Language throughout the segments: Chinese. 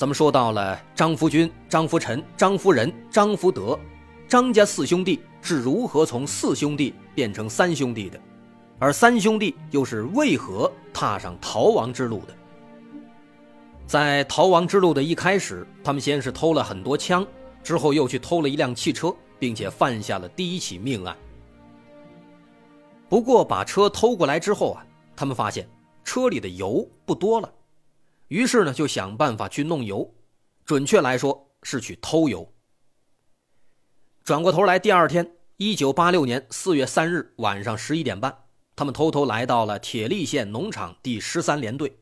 咱们说到了张福军、张福臣、张福仁、张福德，张家四兄弟是如何从四兄弟变成三兄弟的，而三兄弟又是为何踏上逃亡之路的？在逃亡之路的一开始，他们先是偷了很多枪，之后又去偷了一辆汽车，并且犯下了第一起命案。不过，把车偷过来之后啊，他们发现车里的油不多了。于是呢，就想办法去弄油，准确来说是去偷油。转过头来，第二天，一九八六年四月三日晚上十一点半，他们偷偷来到了铁力县农场第十三联队，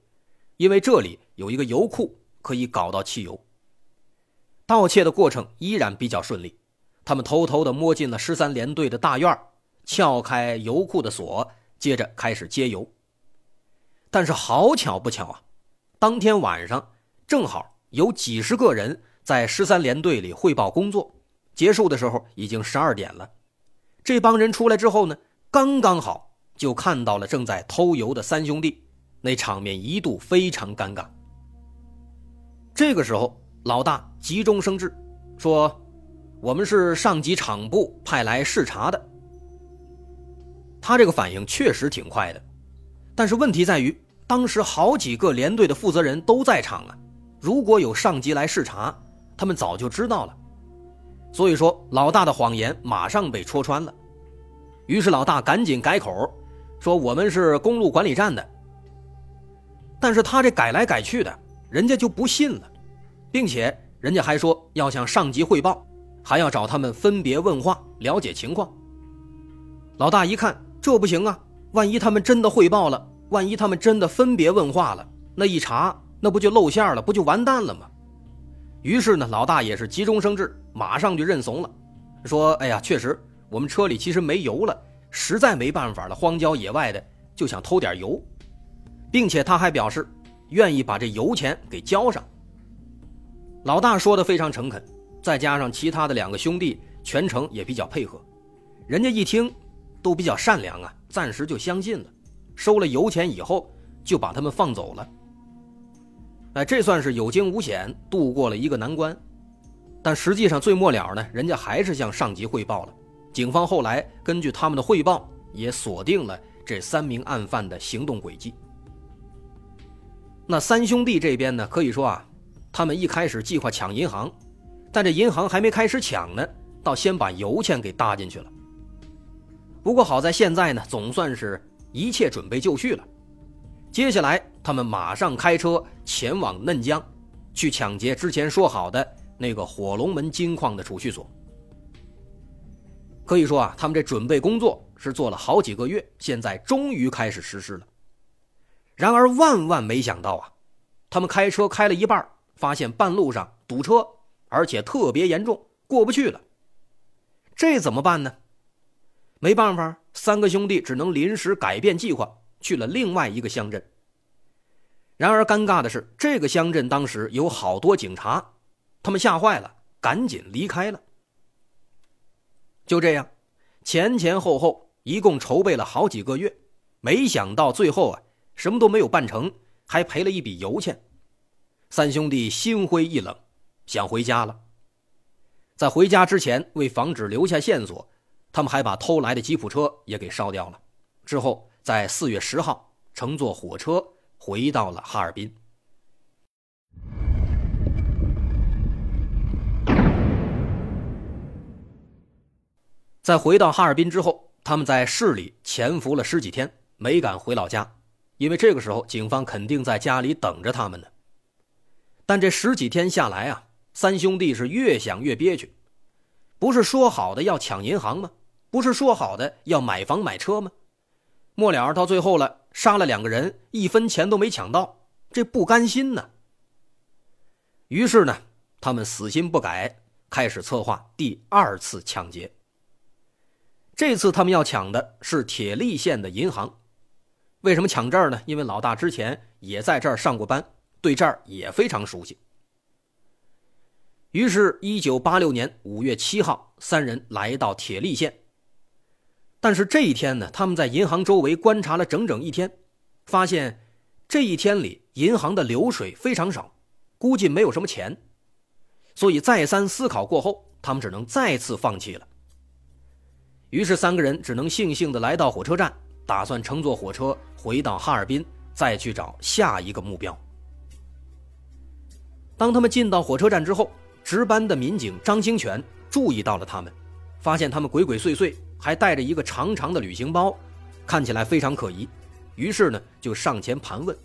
因为这里有一个油库可以搞到汽油。盗窃的过程依然比较顺利，他们偷偷的摸进了十三联队的大院，撬开油库的锁，接着开始接油。但是好巧不巧啊！当天晚上，正好有几十个人在十三联队里汇报工作，结束的时候已经十二点了。这帮人出来之后呢，刚刚好就看到了正在偷油的三兄弟，那场面一度非常尴尬。这个时候，老大急中生智，说：“我们是上级厂部派来视察的。”他这个反应确实挺快的，但是问题在于。当时好几个连队的负责人都在场啊，如果有上级来视察，他们早就知道了。所以说，老大的谎言马上被戳穿了。于是老大赶紧改口，说我们是公路管理站的。但是他这改来改去的，人家就不信了，并且人家还说要向上级汇报，还要找他们分别问话了解情况。老大一看这不行啊，万一他们真的汇报了。万一他们真的分别问话了，那一查，那不就露馅了，不就完蛋了吗？于是呢，老大也是急中生智，马上就认怂了，说：“哎呀，确实，我们车里其实没油了，实在没办法了，荒郊野外的，就想偷点油，并且他还表示愿意把这油钱给交上。”老大说的非常诚恳，再加上其他的两个兄弟全程也比较配合，人家一听都比较善良啊，暂时就相信了。收了油钱以后，就把他们放走了。哎，这算是有惊无险，度过了一个难关。但实际上最末了呢，人家还是向上级汇报了。警方后来根据他们的汇报，也锁定了这三名案犯的行动轨迹。那三兄弟这边呢，可以说啊，他们一开始计划抢银行，但这银行还没开始抢呢，倒先把油钱给搭进去了。不过好在现在呢，总算是。一切准备就绪了，接下来他们马上开车前往嫩江，去抢劫之前说好的那个火龙门金矿的储蓄所。可以说啊，他们这准备工作是做了好几个月，现在终于开始实施了。然而万万没想到啊，他们开车开了一半，发现半路上堵车，而且特别严重，过不去了。这怎么办呢？没办法。三个兄弟只能临时改变计划，去了另外一个乡镇。然而，尴尬的是，这个乡镇当时有好多警察，他们吓坏了，赶紧离开了。就这样，前前后后一共筹备了好几个月，没想到最后啊，什么都没有办成，还赔了一笔油钱。三兄弟心灰意冷，想回家了。在回家之前，为防止留下线索。他们还把偷来的吉普车也给烧掉了，之后在四月十号乘坐火车回到了哈尔滨。在回到哈尔滨之后，他们在市里潜伏了十几天，没敢回老家，因为这个时候警方肯定在家里等着他们呢。但这十几天下来啊，三兄弟是越想越憋屈，不是说好的要抢银行吗？不是说好的要买房买车吗？末了到最后了，杀了两个人，一分钱都没抢到，这不甘心呢。于是呢，他们死心不改，开始策划第二次抢劫。这次他们要抢的是铁力县的银行。为什么抢这儿呢？因为老大之前也在这儿上过班，对这儿也非常熟悉。于是，一九八六年五月七号，三人来到铁力县。但是这一天呢，他们在银行周围观察了整整一天，发现这一天里银行的流水非常少，估计没有什么钱。所以再三思考过后，他们只能再次放弃了。于是三个人只能悻悻地来到火车站，打算乘坐火车回到哈尔滨，再去找下一个目标。当他们进到火车站之后，值班的民警张清泉注意到了他们，发现他们鬼鬼祟祟，还带着一个长长的旅行包，看起来非常可疑。于是呢，就上前盘问。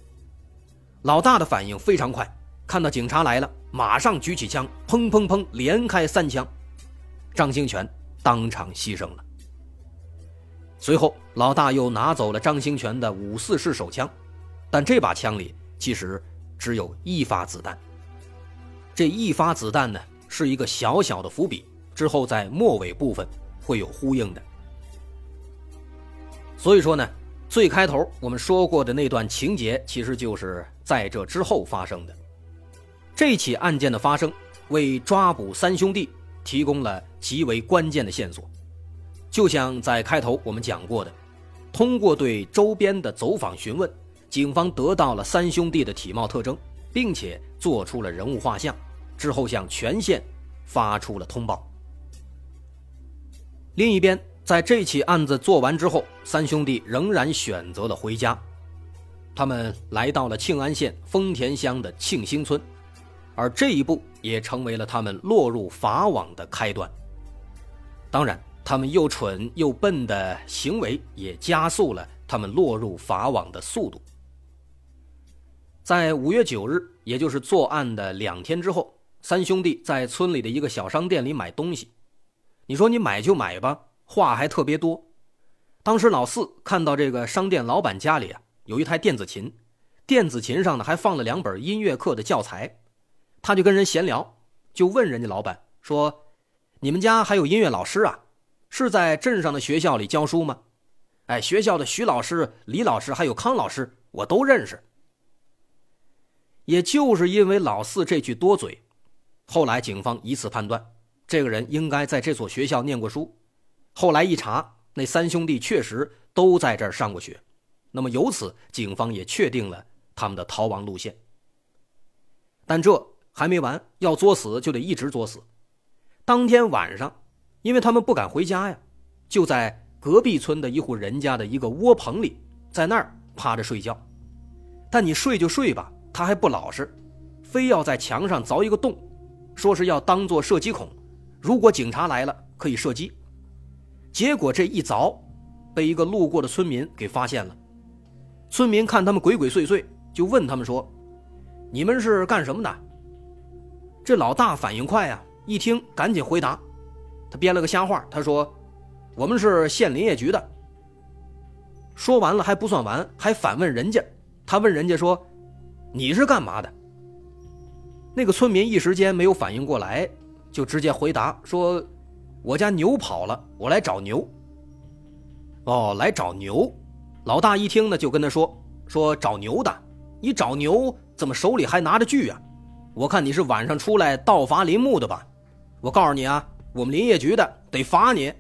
老大的反应非常快，看到警察来了，马上举起枪，砰砰砰，连开三枪，张兴全当场牺牲了。随后，老大又拿走了张兴全的五四式手枪，但这把枪里其实只有一发子弹。这一发子弹呢，是一个小小的伏笔，之后在末尾部分会有呼应的。所以说呢，最开头我们说过的那段情节，其实就是在这之后发生的。这起案件的发生，为抓捕三兄弟提供了极为关键的线索。就像在开头我们讲过的，通过对周边的走访询问，警方得到了三兄弟的体貌特征，并且做出了人物画像，之后向全县发出了通报。另一边，在这起案子做完之后，三兄弟仍然选择了回家，他们来到了庆安县丰田乡的庆兴村，而这一步也成为了他们落入法网的开端。当然。他们又蠢又笨的行为也加速了他们落入法网的速度。在五月九日，也就是作案的两天之后，三兄弟在村里的一个小商店里买东西。你说你买就买吧，话还特别多。当时老四看到这个商店老板家里啊有一台电子琴，电子琴上呢还放了两本音乐课的教材，他就跟人闲聊，就问人家老板说：“你们家还有音乐老师啊？”是在镇上的学校里教书吗？哎，学校的徐老师、李老师还有康老师，我都认识。也就是因为老四这句多嘴，后来警方以此判断，这个人应该在这所学校念过书。后来一查，那三兄弟确实都在这儿上过学。那么由此，警方也确定了他们的逃亡路线。但这还没完，要作死就得一直作死。当天晚上。因为他们不敢回家呀，就在隔壁村的一户人家的一个窝棚里，在那儿趴着睡觉。但你睡就睡吧，他还不老实，非要在墙上凿一个洞，说是要当做射击孔，如果警察来了可以射击。结果这一凿，被一个路过的村民给发现了。村民看他们鬼鬼祟祟，就问他们说：“你们是干什么的？”这老大反应快呀，一听赶紧回答。他编了个瞎话，他说：“我们是县林业局的。”说完了还不算完，还反问人家。他问人家说：“你是干嘛的？”那个村民一时间没有反应过来，就直接回答说：“我家牛跑了，我来找牛。”哦，来找牛。老大一听呢，就跟他说：“说找牛的，你找牛怎么手里还拿着锯啊？我看你是晚上出来盗伐林木的吧？我告诉你啊。”我们林业局的得罚你。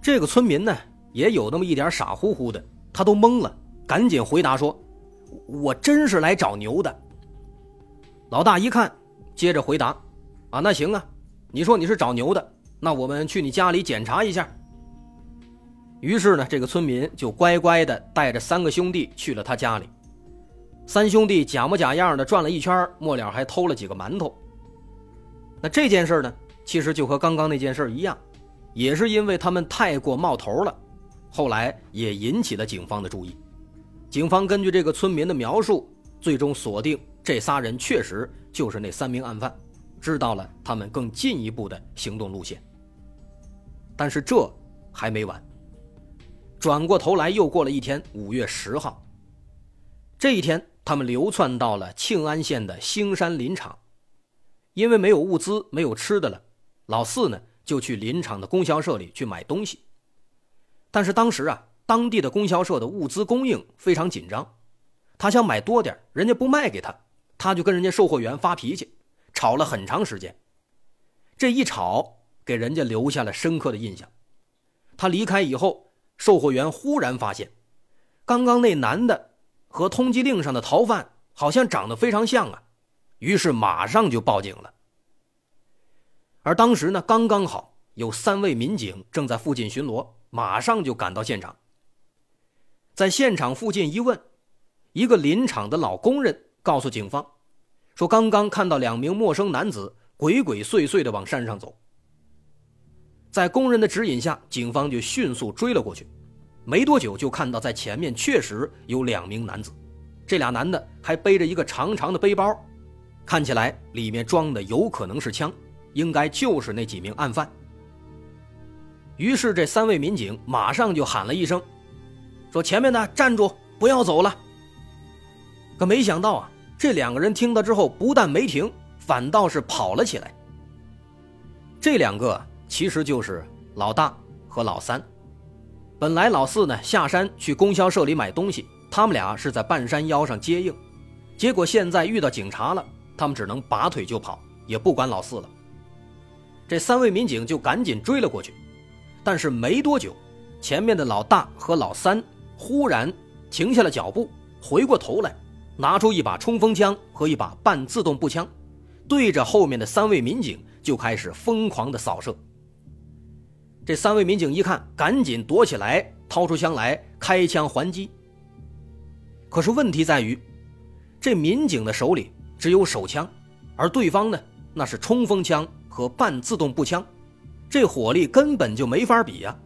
这个村民呢，也有那么一点傻乎乎的，他都懵了，赶紧回答说：“我真是来找牛的。”老大一看，接着回答：“啊，那行啊，你说你是找牛的，那我们去你家里检查一下。”于是呢，这个村民就乖乖的带着三个兄弟去了他家里。三兄弟假模假样的转了一圈，末了还偷了几个馒头。那这件事呢？其实就和刚刚那件事一样，也是因为他们太过冒头了，后来也引起了警方的注意。警方根据这个村民的描述，最终锁定这仨人确实就是那三名案犯，知道了他们更进一步的行动路线。但是这还没完，转过头来又过了一天，五月十号，这一天他们流窜到了庆安县的兴山林场。因为没有物资、没有吃的了，老四呢就去林场的供销社里去买东西。但是当时啊，当地的供销社的物资供应非常紧张，他想买多点，人家不卖给他，他就跟人家售货员发脾气，吵了很长时间。这一吵，给人家留下了深刻的印象。他离开以后，售货员忽然发现，刚刚那男的和通缉令上的逃犯好像长得非常像啊，于是马上就报警了。而当时呢，刚刚好有三位民警正在附近巡逻，马上就赶到现场。在现场附近一问，一个林场的老工人告诉警方，说刚刚看到两名陌生男子鬼鬼祟祟的往山上走。在工人的指引下，警方就迅速追了过去。没多久，就看到在前面确实有两名男子，这俩男的还背着一个长长的背包，看起来里面装的有可能是枪，应该就是那几名案犯。于是，这三位民警马上就喊了一声：“说前面的站住，不要走了。”可没想到啊，这两个人听到之后，不但没停，反倒是跑了起来。这两个。其实就是老大和老三。本来老四呢下山去供销社里买东西，他们俩是在半山腰上接应。结果现在遇到警察了，他们只能拔腿就跑，也不管老四了。这三位民警就赶紧追了过去，但是没多久，前面的老大和老三忽然停下了脚步，回过头来，拿出一把冲锋枪和一把半自动步枪，对着后面的三位民警就开始疯狂的扫射。这三位民警一看，赶紧躲起来，掏出枪来开枪还击。可是问题在于，这民警的手里只有手枪，而对方呢，那是冲锋枪和半自动步枪，这火力根本就没法比呀。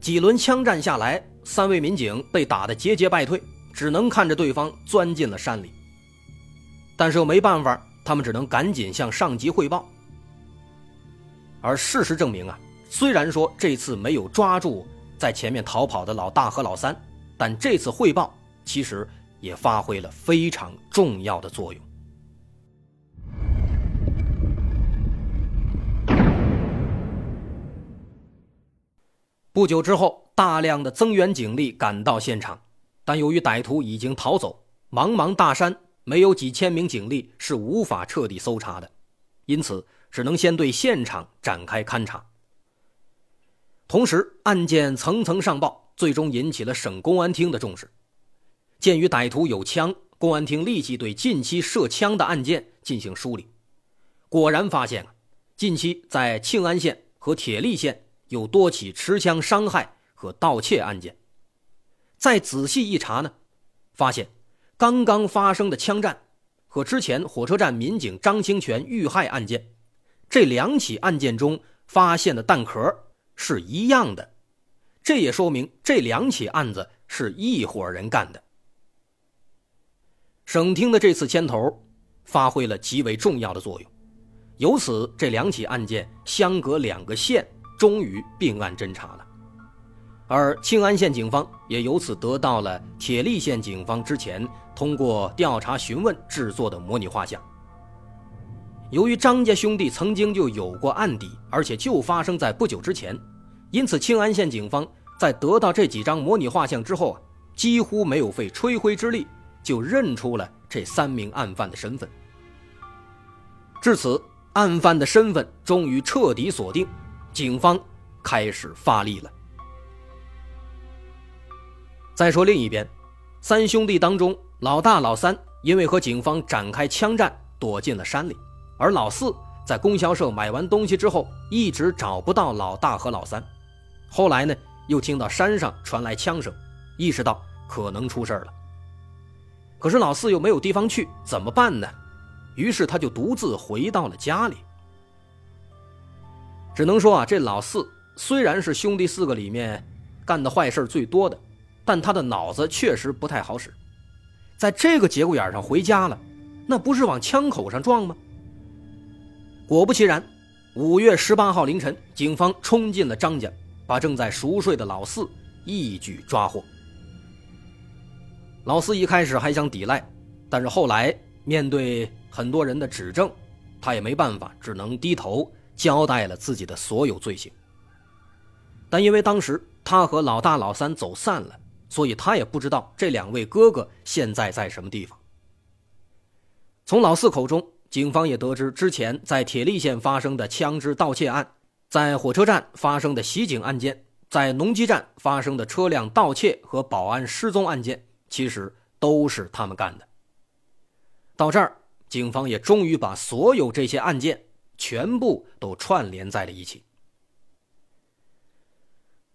几轮枪战下来，三位民警被打得节节败退，只能看着对方钻进了山里。但是又没办法，他们只能赶紧向上级汇报。而事实证明啊。虽然说这次没有抓住在前面逃跑的老大和老三，但这次汇报其实也发挥了非常重要的作用。不久之后，大量的增援警力赶到现场，但由于歹徒已经逃走，茫茫大山没有几千名警力是无法彻底搜查的，因此只能先对现场展开勘查。同时，案件层层上报，最终引起了省公安厅的重视。鉴于歹徒有枪，公安厅立即对近期涉枪的案件进行梳理。果然发现，近期在庆安县和铁力县有多起持枪伤害和盗窃案件。再仔细一查呢，发现刚刚发生的枪战和之前火车站民警张清泉遇害案件，这两起案件中发现的弹壳。是一样的，这也说明这两起案子是一伙人干的。省厅的这次牵头，发挥了极为重要的作用，由此这两起案件相隔两个县，终于并案侦查了。而庆安县警方也由此得到了铁力县警方之前通过调查询问制作的模拟画像。由于张家兄弟曾经就有过案底，而且就发生在不久之前，因此庆安县警方在得到这几张模拟画像之后啊，几乎没有费吹灰之力就认出了这三名案犯的身份。至此，案犯的身份终于彻底锁定，警方开始发力了。再说另一边，三兄弟当中，老大、老三因为和警方展开枪战，躲进了山里。而老四在供销社买完东西之后，一直找不到老大和老三。后来呢，又听到山上传来枪声，意识到可能出事了。可是老四又没有地方去，怎么办呢？于是他就独自回到了家里。只能说啊，这老四虽然是兄弟四个里面干的坏事最多的，但他的脑子确实不太好使。在这个节骨眼上回家了，那不是往枪口上撞吗？果不其然，五月十八号凌晨，警方冲进了张家，把正在熟睡的老四一举抓获。老四一开始还想抵赖，但是后来面对很多人的指证，他也没办法，只能低头交代了自己的所有罪行。但因为当时他和老大、老三走散了，所以他也不知道这两位哥哥现在在什么地方。从老四口中，警方也得知之前在铁力县发生的枪支盗窃案，在火车站发生的袭警案件，在农机站发生的车辆盗窃和保安失踪案件，其实都是他们干的。到这儿，警方也终于把所有这些案件全部都串联在了一起。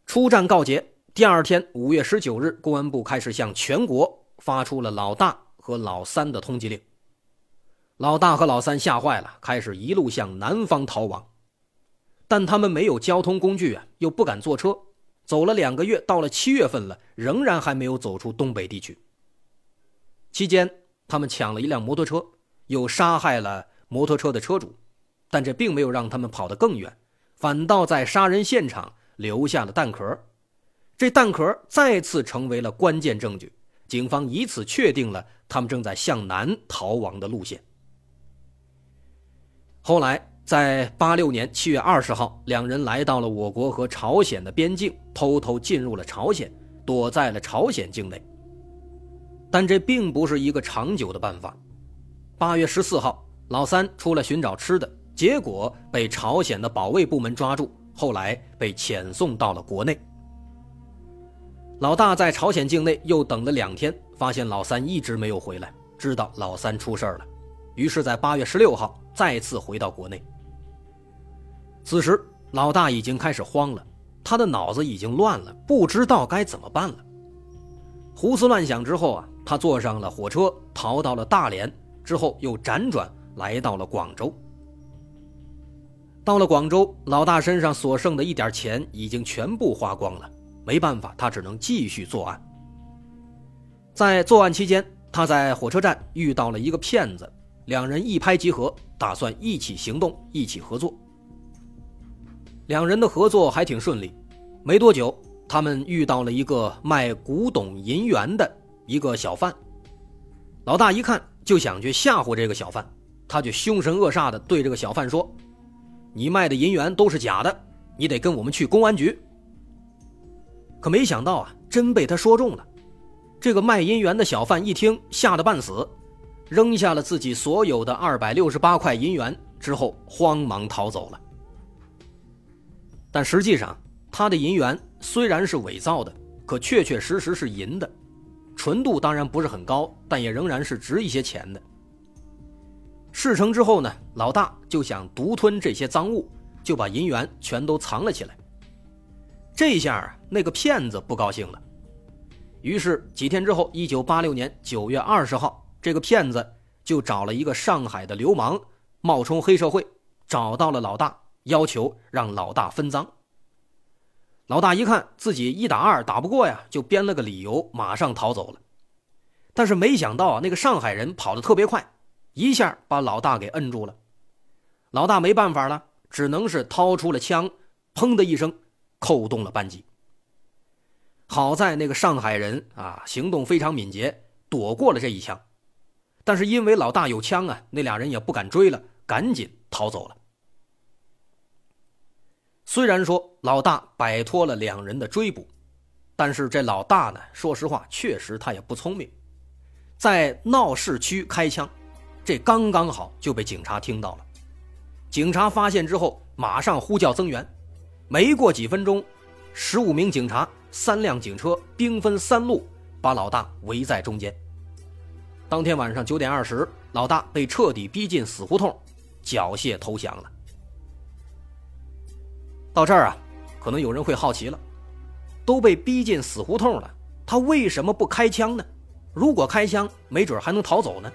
出战告捷，第二天五月十九日，公安部开始向全国发出了老大和老三的通缉令。老大和老三吓坏了，开始一路向南方逃亡，但他们没有交通工具啊，又不敢坐车，走了两个月，到了七月份了，仍然还没有走出东北地区。期间，他们抢了一辆摩托车，又杀害了摩托车的车主，但这并没有让他们跑得更远，反倒在杀人现场留下了弹壳。这弹壳再次成为了关键证据，警方以此确定了他们正在向南逃亡的路线。后来，在八六年七月二十号，两人来到了我国和朝鲜的边境，偷偷进入了朝鲜，躲在了朝鲜境内。但这并不是一个长久的办法。八月十四号，老三出来寻找吃的，结果被朝鲜的保卫部门抓住，后来被遣送到了国内。老大在朝鲜境内又等了两天，发现老三一直没有回来，知道老三出事了，于是，在八月十六号再次回到国内。此时，老大已经开始慌了，他的脑子已经乱了，不知道该怎么办了。胡思乱想之后啊。他坐上了火车，逃到了大连，之后又辗转来到了广州。到了广州，老大身上所剩的一点钱已经全部花光了，没办法，他只能继续作案。在作案期间，他在火车站遇到了一个骗子，两人一拍即合，打算一起行动，一起合作。两人的合作还挺顺利，没多久，他们遇到了一个卖古董银元的。一个小贩，老大一看就想去吓唬这个小贩，他就凶神恶煞的对这个小贩说：“你卖的银元都是假的，你得跟我们去公安局。”可没想到啊，真被他说中了。这个卖银元的小贩一听，吓得半死，扔下了自己所有的二百六十八块银元之后，慌忙逃走了。但实际上，他的银元虽然是伪造的，可确确实实是银的。纯度当然不是很高，但也仍然是值一些钱的。事成之后呢，老大就想独吞这些赃物，就把银元全都藏了起来。这下啊，那个骗子不高兴了。于是几天之后，一九八六年九月二十号，这个骗子就找了一个上海的流氓，冒充黑社会，找到了老大，要求让老大分赃。老大一看自己一打二打不过呀，就编了个理由，马上逃走了。但是没想到啊，那个上海人跑得特别快，一下把老大给摁住了。老大没办法了，只能是掏出了枪，砰的一声扣动了扳机。好在那个上海人啊，行动非常敏捷，躲过了这一枪。但是因为老大有枪啊，那俩人也不敢追了，赶紧逃走了。虽然说老大摆脱了两人的追捕，但是这老大呢，说实话，确实他也不聪明，在闹市区开枪，这刚刚好就被警察听到了。警察发现之后，马上呼叫增援。没过几分钟，十五名警察、三辆警车兵分三路，把老大围在中间。当天晚上九点二十，老大被彻底逼进死胡同，缴械投降了。到这儿啊，可能有人会好奇了，都被逼进死胡同了，他为什么不开枪呢？如果开枪，没准还能逃走呢。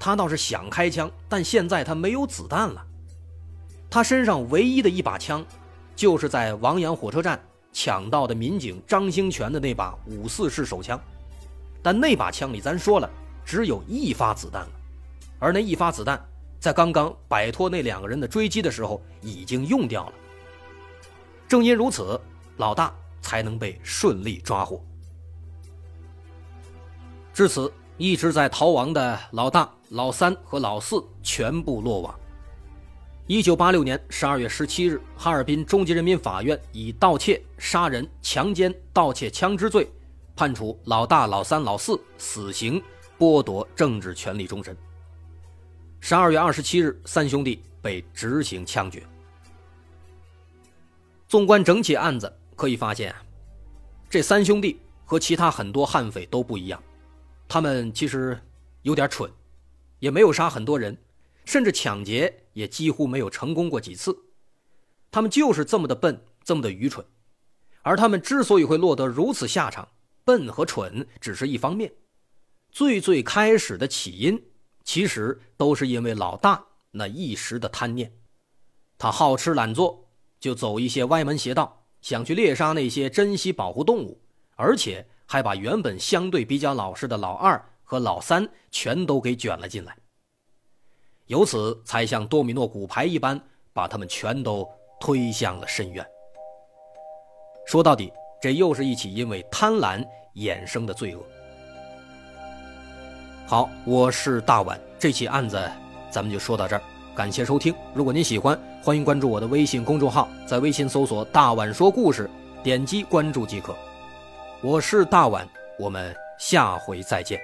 他倒是想开枪，但现在他没有子弹了。他身上唯一的一把枪，就是在王阳火车站抢到的民警张兴全的那把五四式手枪，但那把枪里咱说了，只有一发子弹了，而那一发子弹。在刚刚摆脱那两个人的追击的时候，已经用掉了。正因如此，老大才能被顺利抓获。至此，一直在逃亡的老大、老三和老四全部落网。一九八六年十二月十七日，哈尔滨中级人民法院以盗窃、杀人、强奸、盗窃枪支罪，判处老大、老三、老四死刑，剥夺政治权利终身。十二月二十七日，三兄弟被执行枪决。纵观整起案子，可以发现，这三兄弟和其他很多悍匪都不一样，他们其实有点蠢，也没有杀很多人，甚至抢劫也几乎没有成功过几次。他们就是这么的笨，这么的愚蠢。而他们之所以会落得如此下场，笨和蠢只是一方面，最最开始的起因。其实都是因为老大那一时的贪念，他好吃懒做，就走一些歪门邪道，想去猎杀那些珍稀保护动物，而且还把原本相对比较老实的老二和老三全都给卷了进来。由此才像多米诺骨牌一般，把他们全都推向了深渊。说到底，这又是一起因为贪婪衍生的罪恶。好，我是大碗，这起案子咱们就说到这儿，感谢收听。如果您喜欢，欢迎关注我的微信公众号，在微信搜索“大碗说故事”，点击关注即可。我是大碗，我们下回再见。